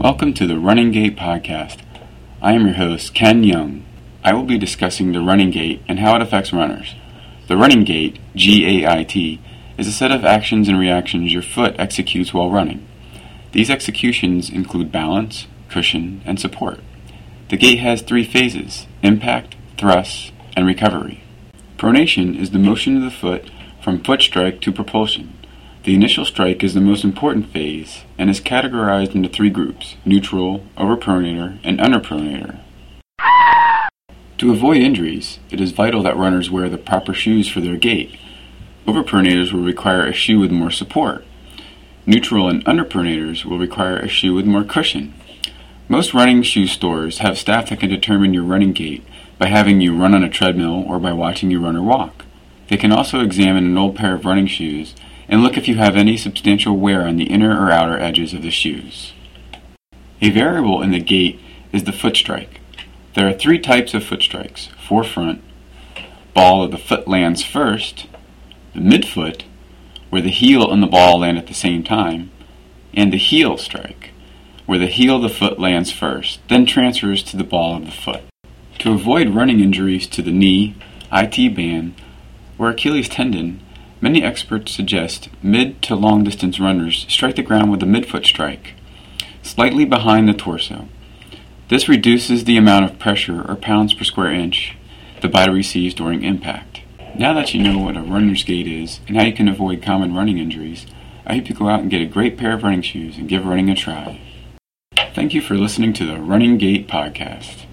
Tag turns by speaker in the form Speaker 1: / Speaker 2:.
Speaker 1: Welcome to the Running Gait Podcast. I am your host, Ken Young. I will be discussing the running gait and how it affects runners. The running gait, G A I T, is a set of actions and reactions your foot executes while running. These executions include balance, cushion, and support. The gait has three phases impact, thrust, and recovery. Pronation is the motion of the foot from foot strike to propulsion. The initial strike is the most important phase and is categorized into three groups neutral, overpronator, and underpronator. To avoid injuries, it is vital that runners wear the proper shoes for their gait. Overpronators will require a shoe with more support. Neutral and underpronators will require a shoe with more cushion. Most running shoe stores have staff that can determine your running gait by having you run on a treadmill or by watching you run or walk. They can also examine an old pair of running shoes and look if you have any substantial wear on the inner or outer edges of the shoes. A variable in the gait is the foot strike. There are three types of foot strikes forefoot, ball of the foot lands first, the midfoot, where the heel and the ball land at the same time, and the heel strike, where the heel of the foot lands first, then transfers to the ball of the foot. To avoid running injuries to the knee, IT band, or Achilles tendon, many experts suggest mid to long distance runners strike the ground with a midfoot strike, slightly behind the torso. This reduces the amount of pressure or pounds per square inch the body receives during impact. Now that you know what a runner's gait is and how you can avoid common running injuries, I hope you go out and get a great pair of running shoes and give running a try. Thank you for listening to the Running Gait Podcast.